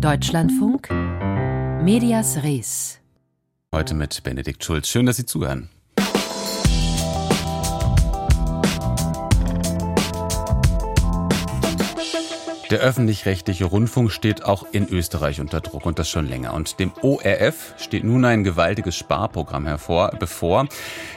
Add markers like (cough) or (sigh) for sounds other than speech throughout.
Deutschlandfunk Medias Res. Heute mit Benedikt Schulz. Schön, dass Sie zuhören. Der öffentlich-rechtliche Rundfunk steht auch in Österreich unter Druck und das schon länger. Und dem ORF steht nun ein gewaltiges Sparprogramm hervor, bevor.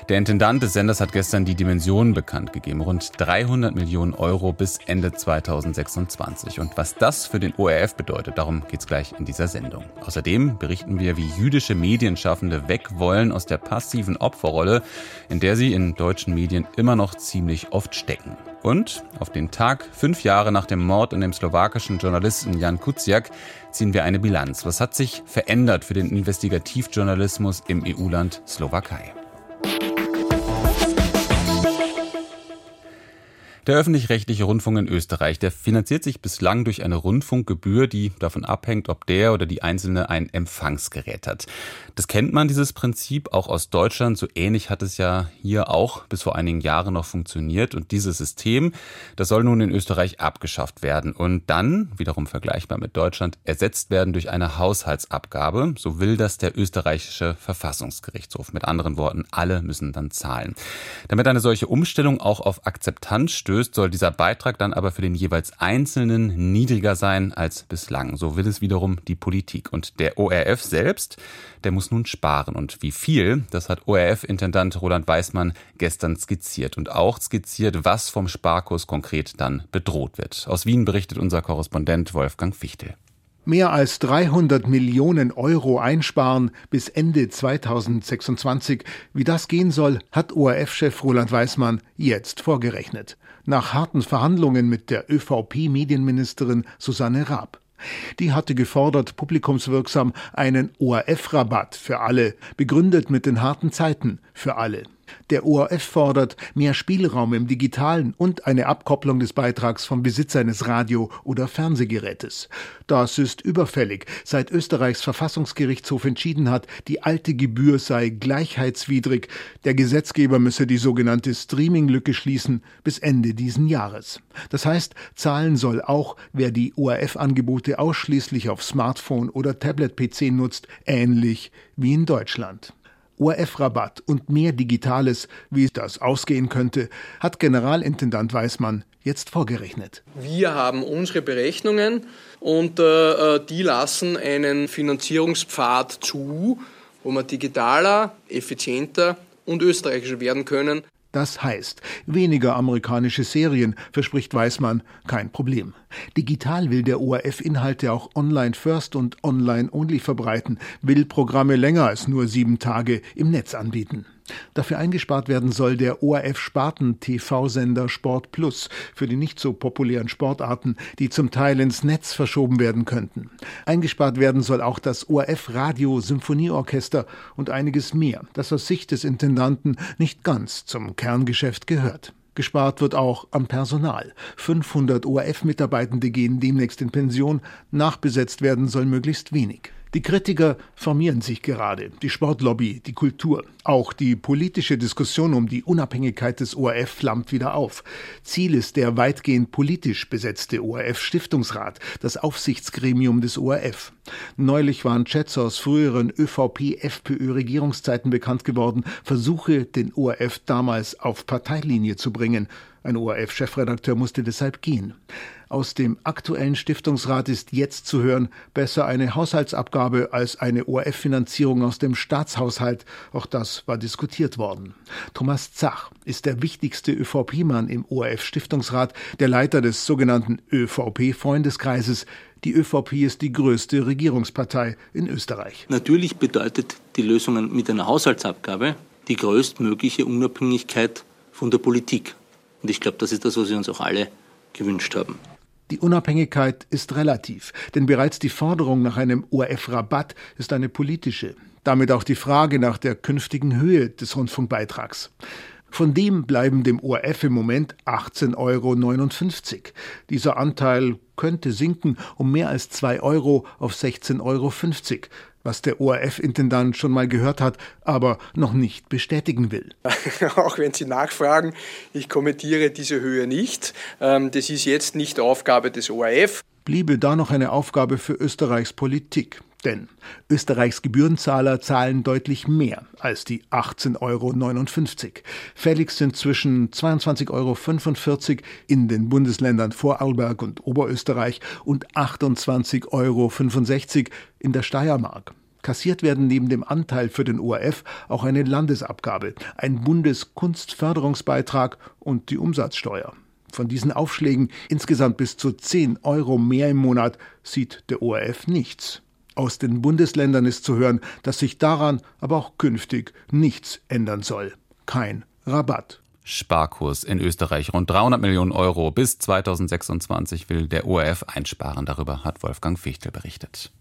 Der Intendant des Senders hat gestern die Dimensionen bekannt gegeben. Rund 300 Millionen Euro bis Ende 2026. Und was das für den ORF bedeutet, darum geht's gleich in dieser Sendung. Außerdem berichten wir, wie jüdische Medienschaffende weg wollen aus der passiven Opferrolle, in der sie in deutschen Medien immer noch ziemlich oft stecken. Und auf den Tag fünf Jahre nach dem Mord an dem slowakischen Journalisten Jan Kuciak ziehen wir eine Bilanz. Was hat sich verändert für den Investigativjournalismus im EU-Land Slowakei? Der öffentlich-rechtliche Rundfunk in Österreich, der finanziert sich bislang durch eine Rundfunkgebühr, die davon abhängt, ob der oder die Einzelne ein Empfangsgerät hat. Das kennt man, dieses Prinzip, auch aus Deutschland. So ähnlich hat es ja hier auch bis vor einigen Jahren noch funktioniert. Und dieses System, das soll nun in Österreich abgeschafft werden und dann, wiederum vergleichbar mit Deutschland, ersetzt werden durch eine Haushaltsabgabe. So will das der österreichische Verfassungsgerichtshof. Mit anderen Worten, alle müssen dann zahlen. Damit eine solche Umstellung auch auf Akzeptanz stößt, stößt, soll dieser Beitrag dann aber für den jeweils Einzelnen niedriger sein als bislang. So will es wiederum die Politik. Und der ORF selbst, der muss nun sparen. Und wie viel, das hat ORF-Intendant Roland Weismann gestern skizziert. Und auch skizziert, was vom Sparkurs konkret dann bedroht wird. Aus Wien berichtet unser Korrespondent Wolfgang Fichtel mehr als 300 Millionen Euro einsparen bis Ende 2026. Wie das gehen soll, hat ORF-Chef Roland Weismann jetzt vorgerechnet nach harten Verhandlungen mit der ÖVP-Medienministerin Susanne Raab. Die hatte gefordert, publikumswirksam einen ORF-Rabatt für alle, begründet mit den harten Zeiten für alle. Der ORF fordert mehr Spielraum im Digitalen und eine Abkopplung des Beitrags vom Besitz eines Radio- oder Fernsehgerätes. Das ist überfällig, seit Österreichs Verfassungsgerichtshof entschieden hat, die alte Gebühr sei gleichheitswidrig. Der Gesetzgeber müsse die sogenannte Streaming-Lücke schließen bis Ende diesen Jahres. Das heißt, zahlen soll auch, wer die ORF-Angebote ausschließlich auf Smartphone oder Tablet-PC nutzt, ähnlich wie in Deutschland. ORF-Rabatt und mehr Digitales, wie das ausgehen könnte, hat Generalintendant Weismann jetzt vorgerechnet. Wir haben unsere Berechnungen und äh, äh die lassen einen Finanzierungspfad zu, wo wir digitaler, effizienter und österreichischer werden können. Das heißt, weniger amerikanische Serien, verspricht Weißmann, kein Problem. Digital will der ORF Inhalte auch online first und online only verbreiten, will Programme länger als nur sieben Tage im Netz anbieten. Dafür eingespart werden soll der ORF-Sparten-TV-Sender Sport Plus für die nicht so populären Sportarten, die zum Teil ins Netz verschoben werden könnten. Eingespart werden soll auch das ORF-Radio-Symphonieorchester und einiges mehr, das aus Sicht des Intendanten nicht ganz zum Kerngeschäft gehört. Gespart wird auch am Personal. 500 ORF-Mitarbeitende gehen demnächst in Pension. Nachbesetzt werden soll möglichst wenig. Die Kritiker formieren sich gerade, die Sportlobby, die Kultur. Auch die politische Diskussion um die Unabhängigkeit des ORF flammt wieder auf. Ziel ist der weitgehend politisch besetzte ORF-Stiftungsrat, das Aufsichtsgremium des ORF. Neulich waren Chats aus früheren ÖVP-FPÖ-Regierungszeiten bekannt geworden, Versuche, den ORF damals auf Parteilinie zu bringen. Ein ORF-Chefredakteur musste deshalb gehen. Aus dem aktuellen Stiftungsrat ist jetzt zu hören, besser eine Haushaltsabgabe als eine ORF-Finanzierung aus dem Staatshaushalt. Auch das war diskutiert worden. Thomas Zach ist der wichtigste ÖVP-Mann im ORF-Stiftungsrat, der Leiter des sogenannten ÖVP-Freundeskreises. Die ÖVP ist die größte Regierungspartei in Österreich. Natürlich bedeutet die Lösung mit einer Haushaltsabgabe die größtmögliche Unabhängigkeit von der Politik. Und ich glaube, das ist das, was wir uns auch alle gewünscht haben. Die Unabhängigkeit ist relativ, denn bereits die Forderung nach einem ORF-Rabatt ist eine politische. Damit auch die Frage nach der künftigen Höhe des Rundfunkbeitrags. Von dem bleiben dem ORF im Moment 18,59 Euro. Dieser Anteil könnte sinken um mehr als 2 Euro auf 16,50 Euro was der ORF-Intendant schon mal gehört hat, aber noch nicht bestätigen will. (laughs) Auch wenn Sie nachfragen, ich kommentiere diese Höhe nicht. Ähm, das ist jetzt nicht Aufgabe des ORF. bliebe da noch eine Aufgabe für Österreichs Politik. Denn Österreichs Gebührenzahler zahlen deutlich mehr als die 18,59 Euro. Fällig sind zwischen 22,45 Euro in den Bundesländern Vorarlberg und Oberösterreich und 28,65 Euro in der Steiermark. Kassiert werden neben dem Anteil für den ORF auch eine Landesabgabe, ein Bundeskunstförderungsbeitrag und die Umsatzsteuer. Von diesen Aufschlägen insgesamt bis zu 10 Euro mehr im Monat sieht der ORF nichts. Aus den Bundesländern ist zu hören, dass sich daran aber auch künftig nichts ändern soll. Kein Rabatt. Sparkurs in Österreich. Rund 300 Millionen Euro bis 2026 will der ORF einsparen. Darüber hat Wolfgang Fichtel berichtet.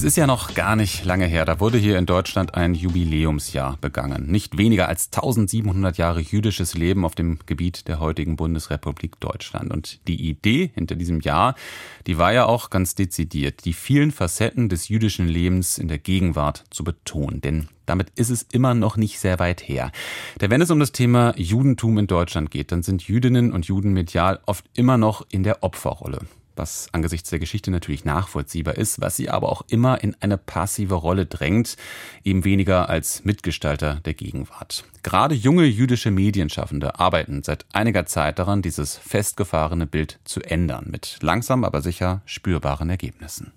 Es ist ja noch gar nicht lange her, da wurde hier in Deutschland ein Jubiläumsjahr begangen. Nicht weniger als 1700 Jahre jüdisches Leben auf dem Gebiet der heutigen Bundesrepublik Deutschland. Und die Idee hinter diesem Jahr, die war ja auch ganz dezidiert, die vielen Facetten des jüdischen Lebens in der Gegenwart zu betonen. Denn damit ist es immer noch nicht sehr weit her. Denn wenn es um das Thema Judentum in Deutschland geht, dann sind Jüdinnen und Juden medial oft immer noch in der Opferrolle was angesichts der Geschichte natürlich nachvollziehbar ist, was sie aber auch immer in eine passive Rolle drängt, eben weniger als Mitgestalter der Gegenwart. Gerade junge jüdische Medienschaffende arbeiten seit einiger Zeit daran, dieses festgefahrene Bild zu ändern, mit langsam aber sicher spürbaren Ergebnissen.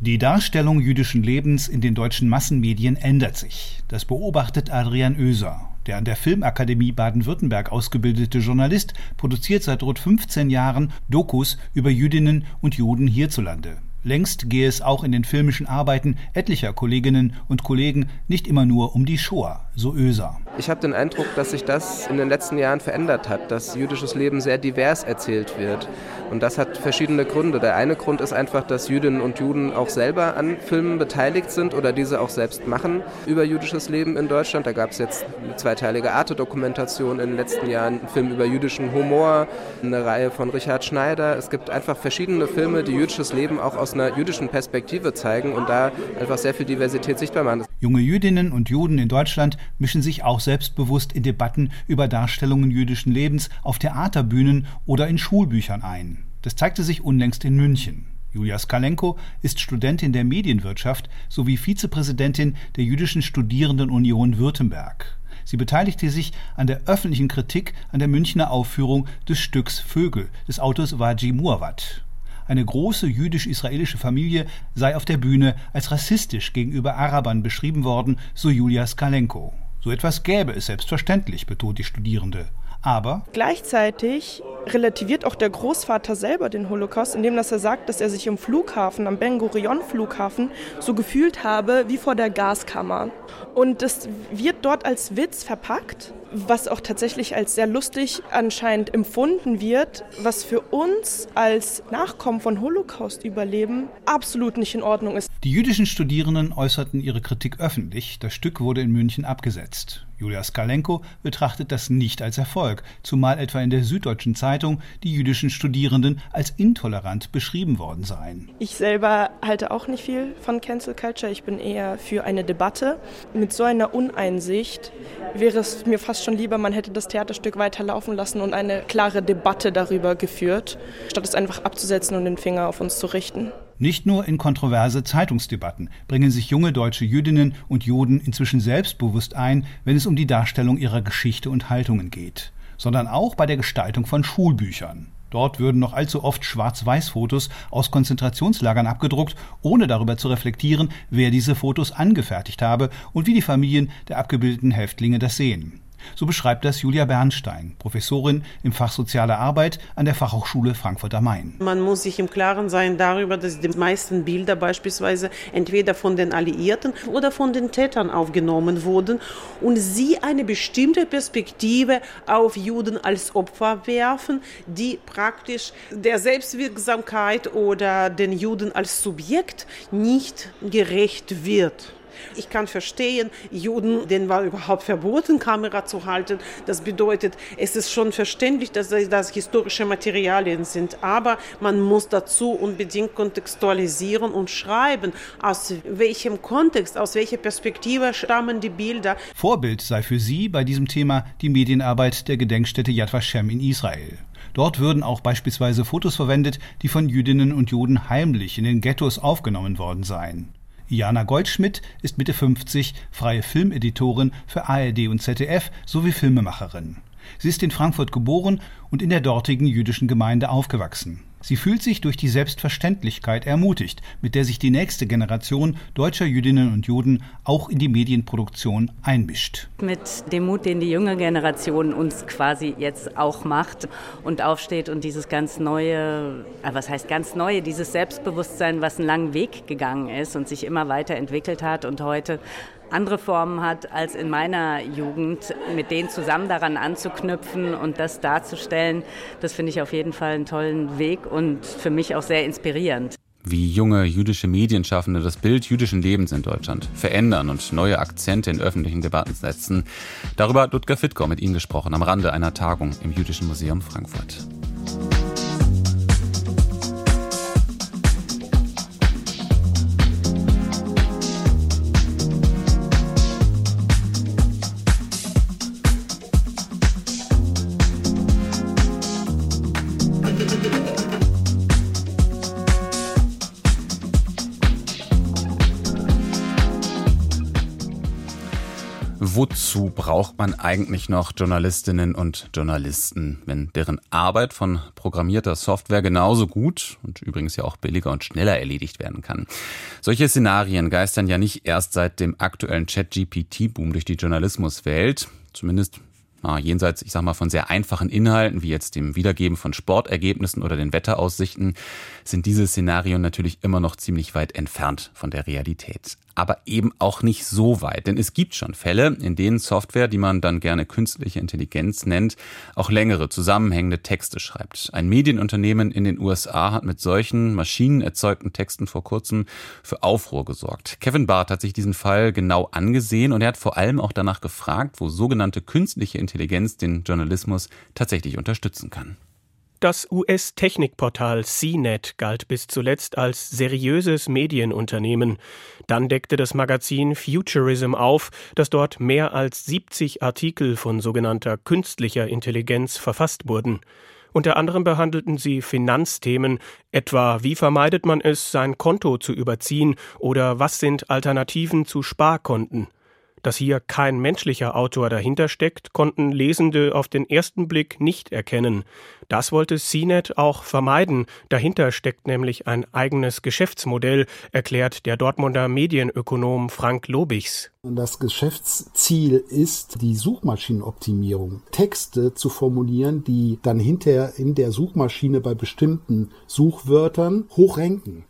Die Darstellung jüdischen Lebens in den deutschen Massenmedien ändert sich. Das beobachtet Adrian Oeser. Der an der Filmakademie Baden-Württemberg ausgebildete Journalist produziert seit rund 15 Jahren Dokus über Jüdinnen und Juden hierzulande. Längst gehe es auch in den filmischen Arbeiten etlicher Kolleginnen und Kollegen nicht immer nur um die Shoah, so Öser. Ich habe den Eindruck, dass sich das in den letzten Jahren verändert hat, dass jüdisches Leben sehr divers erzählt wird. Und das hat verschiedene Gründe. Der eine Grund ist einfach, dass Jüdinnen und Juden auch selber an Filmen beteiligt sind oder diese auch selbst machen über jüdisches Leben in Deutschland. Da gab es jetzt eine zweiteilige Arte-Dokumentation in den letzten Jahren, einen Film über jüdischen Humor, eine Reihe von Richard Schneider. Es gibt einfach verschiedene Filme, die jüdisches Leben auch aus einer jüdischen Perspektive zeigen und da einfach sehr viel Diversität sichtbar machen. Junge Jüdinnen und Juden in Deutschland mischen sich auch selbstbewusst in Debatten über Darstellungen jüdischen Lebens auf Theaterbühnen oder in Schulbüchern ein. Das zeigte sich unlängst in München. Julia Skalenko ist Studentin der Medienwirtschaft sowie Vizepräsidentin der Jüdischen Studierendenunion Württemberg. Sie beteiligte sich an der öffentlichen Kritik an der Münchner Aufführung des Stücks Vögel des Autors Waji Muawat eine große jüdisch-israelische Familie sei auf der Bühne als rassistisch gegenüber Arabern beschrieben worden, so Julia Skalenko. So etwas gäbe es selbstverständlich, betont die Studierende. Aber gleichzeitig relativiert auch der Großvater selber den Holocaust, indem dass er sagt, dass er sich im Flughafen, am Ben Gurion Flughafen, so gefühlt habe wie vor der Gaskammer. Und das wird dort als Witz verpackt, was auch tatsächlich als sehr lustig anscheinend empfunden wird, was für uns als Nachkommen von Holocaust-Überleben absolut nicht in Ordnung ist. Die jüdischen Studierenden äußerten ihre Kritik öffentlich. Das Stück wurde in München abgesetzt. Julia Skalenko betrachtet das nicht als Erfolg, zumal etwa in der Süddeutschen Zeitung die jüdischen Studierenden als intolerant beschrieben worden seien. Ich selber halte auch nicht viel von Cancel Culture. Ich bin eher für eine Debatte. Mit so einer Uneinsicht wäre es mir fast schon lieber, man hätte das Theaterstück weiterlaufen lassen und eine klare Debatte darüber geführt, statt es einfach abzusetzen und den Finger auf uns zu richten. Nicht nur in kontroverse Zeitungsdebatten bringen sich junge deutsche Jüdinnen und Juden inzwischen selbstbewusst ein, wenn es um die Darstellung ihrer Geschichte und Haltungen geht, sondern auch bei der Gestaltung von Schulbüchern. Dort würden noch allzu oft Schwarz-Weiß-Fotos aus Konzentrationslagern abgedruckt, ohne darüber zu reflektieren, wer diese Fotos angefertigt habe und wie die Familien der abgebildeten Häftlinge das sehen. So beschreibt das Julia Bernstein, Professorin im Fach Soziale Arbeit an der Fachhochschule Frankfurt am Main. Man muss sich im Klaren sein darüber, dass die meisten Bilder beispielsweise entweder von den Alliierten oder von den Tätern aufgenommen wurden und sie eine bestimmte Perspektive auf Juden als Opfer werfen, die praktisch der Selbstwirksamkeit oder den Juden als Subjekt nicht gerecht wird. Ich kann verstehen, Juden, denen war überhaupt verboten, Kamera zu halten. Das bedeutet, es ist schon verständlich, dass das historische Materialien sind, aber man muss dazu unbedingt kontextualisieren und schreiben, aus welchem Kontext, aus welcher Perspektive stammen die Bilder. Vorbild sei für sie bei diesem Thema die Medienarbeit der Gedenkstätte Yad Vashem in Israel. Dort würden auch beispielsweise Fotos verwendet, die von Jüdinnen und Juden heimlich in den Ghettos aufgenommen worden seien. Jana Goldschmidt ist Mitte 50, freie Filmeditorin für ARD und ZDF sowie Filmemacherin. Sie ist in Frankfurt geboren und in der dortigen jüdischen Gemeinde aufgewachsen. Sie fühlt sich durch die Selbstverständlichkeit ermutigt, mit der sich die nächste Generation deutscher Jüdinnen und Juden auch in die Medienproduktion einmischt. Mit dem Mut, den die junge Generation uns quasi jetzt auch macht und aufsteht und dieses ganz neue, äh, was heißt ganz neue, dieses Selbstbewusstsein, was einen langen Weg gegangen ist und sich immer weiterentwickelt hat und heute andere Formen hat als in meiner Jugend, mit denen zusammen daran anzuknüpfen und das darzustellen, das finde ich auf jeden Fall einen tollen Weg und für mich auch sehr inspirierend. Wie junge jüdische Medienschaffende das Bild jüdischen Lebens in Deutschland verändern und neue Akzente in öffentlichen Debatten setzen. Darüber hat Ludger Fittgau mit Ihnen gesprochen am Rande einer Tagung im Jüdischen Museum Frankfurt. Braucht man eigentlich noch Journalistinnen und Journalisten, wenn deren Arbeit von programmierter Software genauso gut und übrigens ja auch billiger und schneller erledigt werden kann? Solche Szenarien geistern ja nicht erst seit dem aktuellen Chat-GPT-Boom durch die Journalismuswelt. Zumindest jenseits, ich sag mal, von sehr einfachen Inhalten, wie jetzt dem Wiedergeben von Sportergebnissen oder den Wetteraussichten, sind diese Szenarien natürlich immer noch ziemlich weit entfernt von der Realität aber eben auch nicht so weit. Denn es gibt schon Fälle, in denen Software, die man dann gerne künstliche Intelligenz nennt, auch längere zusammenhängende Texte schreibt. Ein Medienunternehmen in den USA hat mit solchen maschinenerzeugten Texten vor kurzem für Aufruhr gesorgt. Kevin Barth hat sich diesen Fall genau angesehen und er hat vor allem auch danach gefragt, wo sogenannte künstliche Intelligenz den Journalismus tatsächlich unterstützen kann. Das US-Technikportal CNET galt bis zuletzt als seriöses Medienunternehmen. Dann deckte das Magazin Futurism auf, dass dort mehr als 70 Artikel von sogenannter künstlicher Intelligenz verfasst wurden. Unter anderem behandelten sie Finanzthemen, etwa wie vermeidet man es, sein Konto zu überziehen oder was sind Alternativen zu Sparkonten. Dass hier kein menschlicher Autor dahinter steckt, konnten Lesende auf den ersten Blick nicht erkennen. Das wollte CNET auch vermeiden. Dahinter steckt nämlich ein eigenes Geschäftsmodell, erklärt der Dortmunder Medienökonom Frank Lobichs. Das Geschäftsziel ist die Suchmaschinenoptimierung. Texte zu formulieren, die dann hinterher in der Suchmaschine bei bestimmten Suchwörtern hochrenken.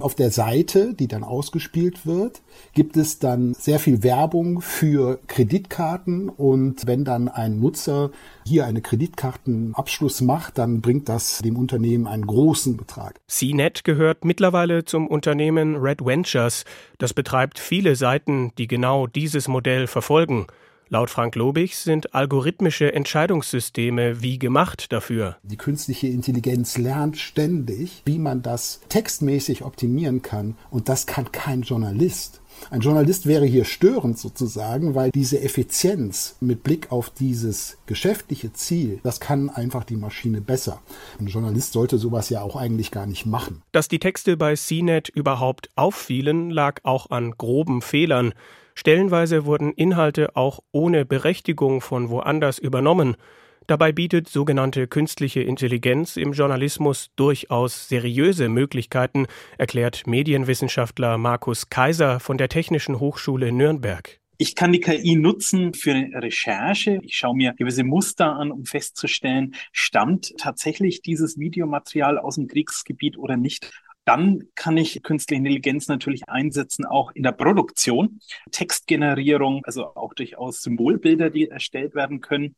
Auf der Seite, die dann ausgespielt wird, gibt es dann sehr viel Werbung für Kreditkarten und wenn dann ein Nutzer hier eine Kreditkartenabschluss macht, dann bringt das dem Unternehmen einen großen Betrag. CNET gehört mittlerweile zum Unternehmen Red Ventures. Das betreibt viele Seiten, die genau dieses Modell verfolgen. Laut Frank Lobig sind algorithmische Entscheidungssysteme wie gemacht dafür. Die künstliche Intelligenz lernt ständig, wie man das textmäßig optimieren kann. Und das kann kein Journalist. Ein Journalist wäre hier störend sozusagen, weil diese Effizienz mit Blick auf dieses geschäftliche Ziel, das kann einfach die Maschine besser. Ein Journalist sollte sowas ja auch eigentlich gar nicht machen. Dass die Texte bei CNET überhaupt auffielen, lag auch an groben Fehlern. Stellenweise wurden Inhalte auch ohne Berechtigung von woanders übernommen. Dabei bietet sogenannte künstliche Intelligenz im Journalismus durchaus seriöse Möglichkeiten, erklärt Medienwissenschaftler Markus Kaiser von der Technischen Hochschule Nürnberg. Ich kann die KI nutzen für Recherche. Ich schaue mir gewisse Muster an, um festzustellen, stammt tatsächlich dieses Videomaterial aus dem Kriegsgebiet oder nicht. Dann kann ich künstliche Intelligenz natürlich einsetzen, auch in der Produktion, Textgenerierung, also auch durchaus Symbolbilder, die erstellt werden können.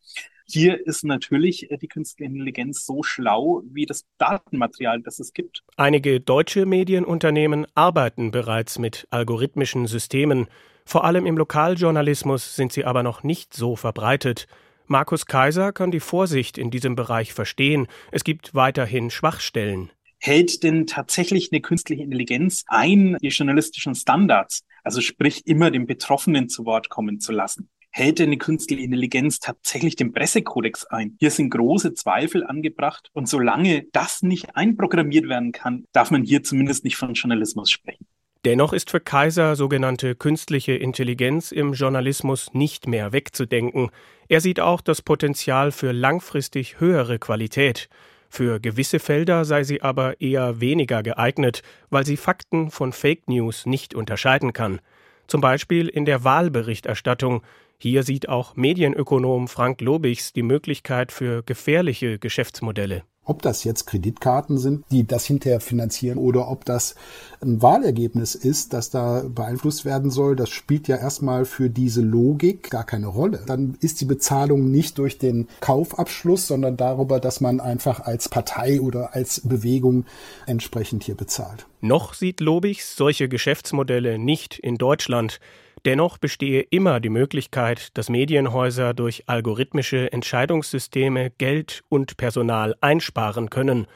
Hier ist natürlich äh, die künstliche Intelligenz so schlau wie das Datenmaterial, das es gibt. Einige deutsche Medienunternehmen arbeiten bereits mit algorithmischen Systemen. Vor allem im Lokaljournalismus sind sie aber noch nicht so verbreitet. Markus Kaiser kann die Vorsicht in diesem Bereich verstehen. Es gibt weiterhin Schwachstellen. Hält denn tatsächlich eine künstliche Intelligenz ein, die journalistischen Standards, also sprich immer den Betroffenen zu Wort kommen zu lassen? Hält denn eine künstliche Intelligenz tatsächlich den Pressekodex ein? Hier sind große Zweifel angebracht und solange das nicht einprogrammiert werden kann, darf man hier zumindest nicht von Journalismus sprechen. Dennoch ist für Kaiser sogenannte künstliche Intelligenz im Journalismus nicht mehr wegzudenken. Er sieht auch das Potenzial für langfristig höhere Qualität. Für gewisse Felder sei sie aber eher weniger geeignet, weil sie Fakten von Fake News nicht unterscheiden kann. Zum Beispiel in der Wahlberichterstattung. Hier sieht auch Medienökonom Frank Lobichs die Möglichkeit für gefährliche Geschäftsmodelle. Ob das jetzt Kreditkarten sind, die das hinterher finanzieren oder ob das ein Wahlergebnis ist, das da beeinflusst werden soll, das spielt ja erstmal für diese Logik gar keine Rolle. Dann ist die Bezahlung nicht durch den Kaufabschluss, sondern darüber, dass man einfach als Partei oder als Bewegung entsprechend hier bezahlt. Noch sieht Lobichs solche Geschäftsmodelle nicht in Deutschland. Dennoch bestehe immer die Möglichkeit, dass Medienhäuser durch algorithmische Entscheidungssysteme Geld und Personal einsparen können.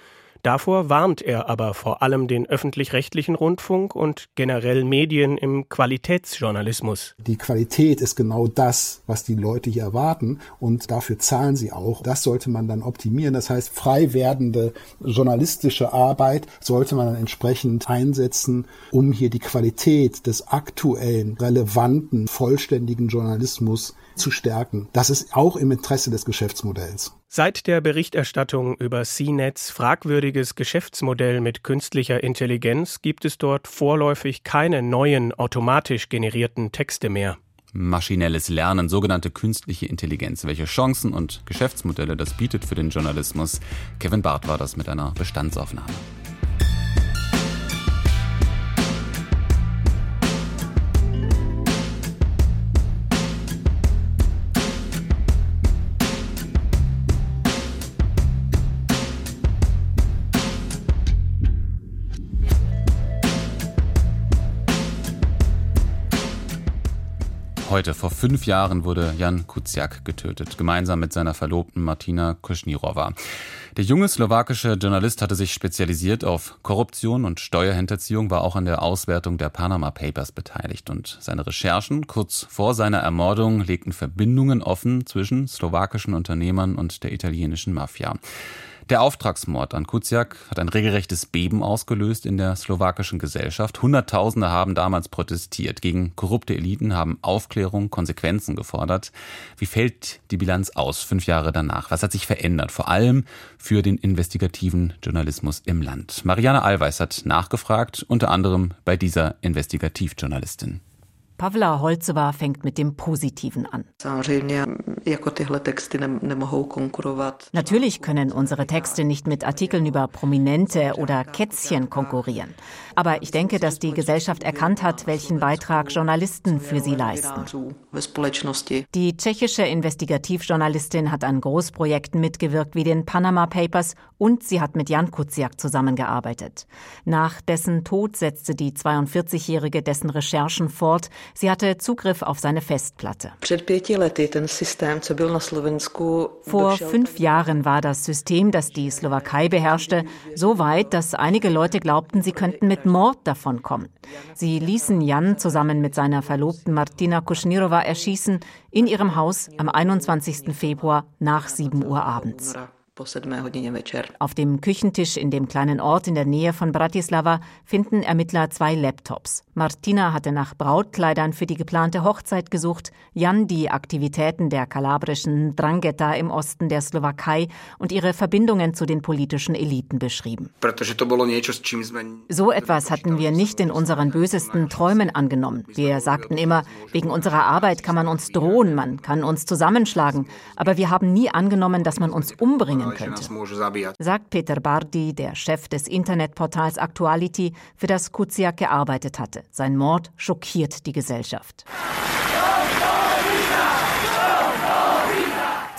Davor warnt er aber vor allem den öffentlich-rechtlichen Rundfunk und generell Medien im Qualitätsjournalismus. Die Qualität ist genau das, was die Leute hier erwarten und dafür zahlen sie auch. Das sollte man dann optimieren. Das heißt, frei werdende journalistische Arbeit sollte man dann entsprechend einsetzen, um hier die Qualität des aktuellen, relevanten, vollständigen Journalismus zu stärken. Das ist auch im Interesse des Geschäftsmodells. Seit der Berichterstattung über CNETs fragwürdiges Geschäftsmodell mit künstlicher Intelligenz gibt es dort vorläufig keine neuen automatisch generierten Texte mehr. Maschinelles Lernen, sogenannte künstliche Intelligenz. Welche Chancen und Geschäftsmodelle das bietet für den Journalismus? Kevin Barth war das mit einer Bestandsaufnahme. Heute, vor fünf Jahren, wurde Jan Kuciak getötet, gemeinsam mit seiner Verlobten Martina Kuschnirova. Der junge slowakische Journalist hatte sich spezialisiert auf Korruption und Steuerhinterziehung, war auch an der Auswertung der Panama Papers beteiligt und seine Recherchen kurz vor seiner Ermordung legten Verbindungen offen zwischen slowakischen Unternehmern und der italienischen Mafia. Der Auftragsmord an Kuciak hat ein regelrechtes Beben ausgelöst in der slowakischen Gesellschaft. Hunderttausende haben damals protestiert. Gegen korrupte Eliten haben Aufklärung, Konsequenzen gefordert. Wie fällt die Bilanz aus, fünf Jahre danach? Was hat sich verändert? Vor allem für den investigativen Journalismus im Land. Marianne Allweis hat nachgefragt, unter anderem bei dieser Investigativjournalistin. Pavla Holzeva fängt mit dem Positiven an. Natürlich können unsere Texte nicht mit Artikeln über Prominente oder Kätzchen konkurrieren. Aber ich denke, dass die Gesellschaft erkannt hat, welchen Beitrag Journalisten für sie leisten. Die tschechische Investigativjournalistin hat an Großprojekten mitgewirkt wie den Panama Papers und sie hat mit Jan Kuciak zusammengearbeitet. Nach dessen Tod setzte die 42-Jährige dessen Recherchen fort. Sie hatte Zugriff auf seine Festplatte. Vor fünf Jahren war das System, das die Slowakei beherrschte, so weit, dass einige Leute glaubten, sie könnten mit Mord davonkommen. Sie ließen Jan zusammen mit seiner Verlobten Martina Kuschnirova erschießen in ihrem Haus am 21. Februar nach 7 Uhr abends. Auf dem Küchentisch in dem kleinen Ort in der Nähe von Bratislava finden Ermittler zwei Laptops. Martina hatte nach Brautkleidern für die geplante Hochzeit gesucht, Jan die Aktivitäten der kalabrischen Drangheta im Osten der Slowakei und ihre Verbindungen zu den politischen Eliten beschrieben. So etwas hatten wir nicht in unseren bösesten Träumen angenommen. Wir sagten immer, wegen unserer Arbeit kann man uns drohen, man kann uns zusammenschlagen, aber wir haben nie angenommen, dass man uns umbringen könnte, sagt Peter Bardi, der Chef des Internetportals Actuality, für das Kuciak gearbeitet hatte. Sein Mord schockiert die Gesellschaft.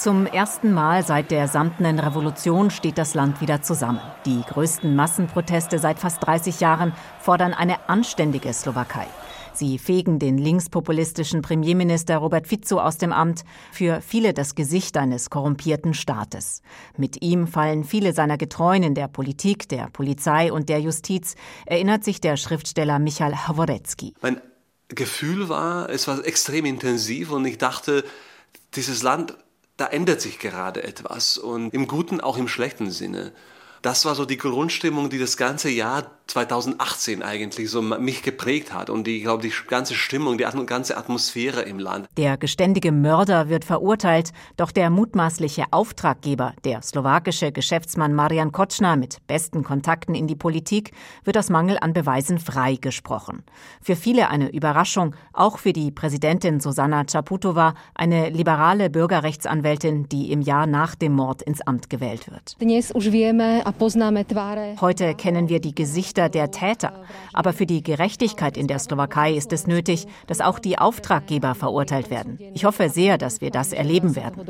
Zum ersten Mal seit der samtenen Revolution steht das Land wieder zusammen. Die größten Massenproteste seit fast 30 Jahren fordern eine anständige Slowakei. Sie fegen den linkspopulistischen Premierminister Robert Fico aus dem Amt, für viele das Gesicht eines korrumpierten Staates. Mit ihm fallen viele seiner Getreuen in der Politik, der Polizei und der Justiz, erinnert sich der Schriftsteller Michal Haworecki. Mein Gefühl war, es war extrem intensiv und ich dachte, dieses Land da ändert sich gerade etwas und im guten, auch im schlechten Sinne. Das war so die Grundstimmung, die das ganze Jahr 2018 eigentlich so mich geprägt hat und die, glaube die ganze Stimmung, die ganze Atmosphäre im Land. Der geständige Mörder wird verurteilt, doch der mutmaßliche Auftraggeber, der slowakische Geschäftsmann Marian Kotschner mit besten Kontakten in die Politik, wird aus Mangel an Beweisen freigesprochen. Für viele eine Überraschung, auch für die Präsidentin Susanna Czaputova, eine liberale Bürgerrechtsanwältin, die im Jahr nach dem Mord ins Amt gewählt wird. Heute kennen wir die Gesichter Gesichter der Täter. Aber für die Gerechtigkeit in der Slowakei ist es nötig, dass auch die Auftraggeber verurteilt werden. Ich hoffe sehr, dass wir das erleben werden.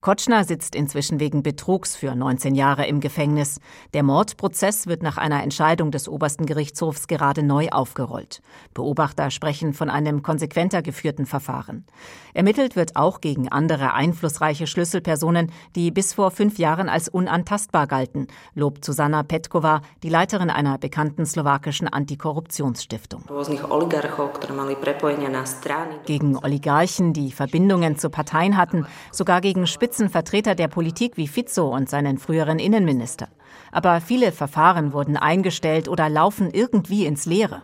Kotschner sitzt inzwischen wegen Betrugs für 19 Jahre im Gefängnis. Der Mordprozess wird nach einer Entscheidung des obersten Gerichtshofs gerade neu aufgerollt. Beobachter sprechen von einem konsequenter geführten Verfahren. Ermittelt wird auch gegen andere einflussreiche Schlüsselpersonen, die bis vor fünf Jahren als unantastbar galten, lobt Susanna Petkova, die Leiterin einer bekannten slowakischen Antikorruptionsstiftung. Gegen Oligarchen, die Verbindungen zu Parteien hatten, sogar gegen Spitzenvertreter der Politik wie Fico und seinen früheren Innenminister. Aber viele Verfahren wurden eingestellt oder laufen irgendwie ins Leere.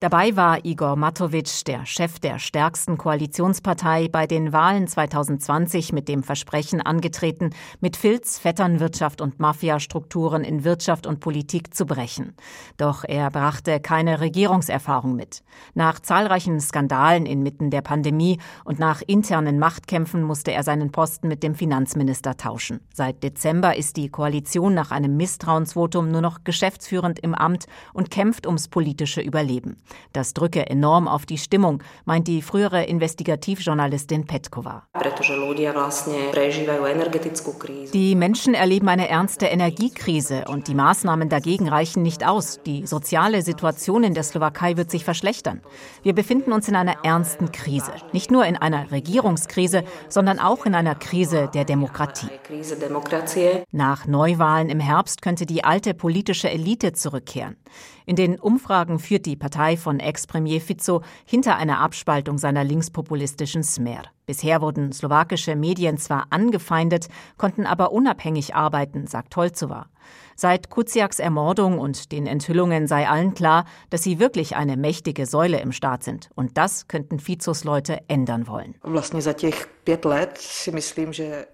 Dabei war Igor Matovic, der Chef der stärksten Koalitionspartei, bei den Wahlen 2020 mit dem Versprechen angetreten, mit Filz, Vetternwirtschaft und Mafiastrukturen in Wirtschaft und Politik zu brechen. Doch er brachte keine Regierungserfahrung mit. Nach zahlreichen Skandalen inmitten der Pandemie und nach internen Machtkämpfen musste er seinen Posten mit dem Finanzminister tauschen. Seit Dezember ist die Koalition nach einem Misstrauensvotum nur noch geschäftsführend im Amt und kämpft ums politische politische Überleben. Das drücke enorm auf die Stimmung, meint die frühere Investigativjournalistin Petkova. Die Menschen erleben eine ernste Energiekrise und die Maßnahmen dagegen reichen nicht aus. Die soziale Situation in der Slowakei wird sich verschlechtern. Wir befinden uns in einer ernsten Krise. Nicht nur in einer Regierungskrise, sondern auch in einer Krise der Demokratie. Nach Neuwahlen im Herbst könnte die alte politische Elite zurückkehren. In den Umfragen führt die Partei von Ex-Premier Fico hinter einer Abspaltung seiner linkspopulistischen Smer. Bisher wurden slowakische Medien zwar angefeindet, konnten aber unabhängig arbeiten, sagt Holzowa. Seit Kuciaks Ermordung und den Enthüllungen sei allen klar, dass sie wirklich eine mächtige Säule im Staat sind. Und das könnten Fizos Leute ändern wollen.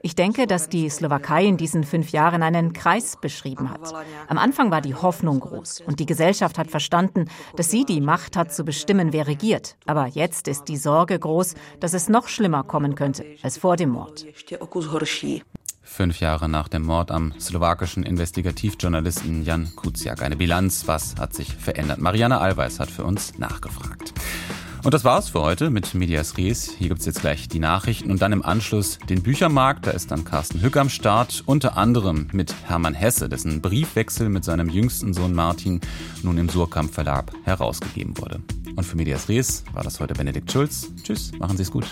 Ich denke, dass die Slowakei in diesen fünf Jahren einen Kreis beschrieben hat. Am Anfang war die Hoffnung groß und die Gesellschaft hat verstanden, dass sie die Macht hat zu bestimmen, wer regiert. Aber jetzt ist die Sorge groß, dass es noch schlimmer kommen könnte als vor dem Mord. Fünf Jahre nach dem Mord am slowakischen Investigativjournalisten Jan Kuciak. Eine Bilanz, was hat sich verändert? Marianne Allweis hat für uns nachgefragt. Und das war's für heute mit Medias Res. Hier gibt's jetzt gleich die Nachrichten und dann im Anschluss den Büchermarkt. Da ist dann Carsten Hück am Start, unter anderem mit Hermann Hesse, dessen Briefwechsel mit seinem jüngsten Sohn Martin nun im Surkamp Verlag herausgegeben wurde. Und für Medias Res war das heute Benedikt Schulz. Tschüss, machen Sie's gut.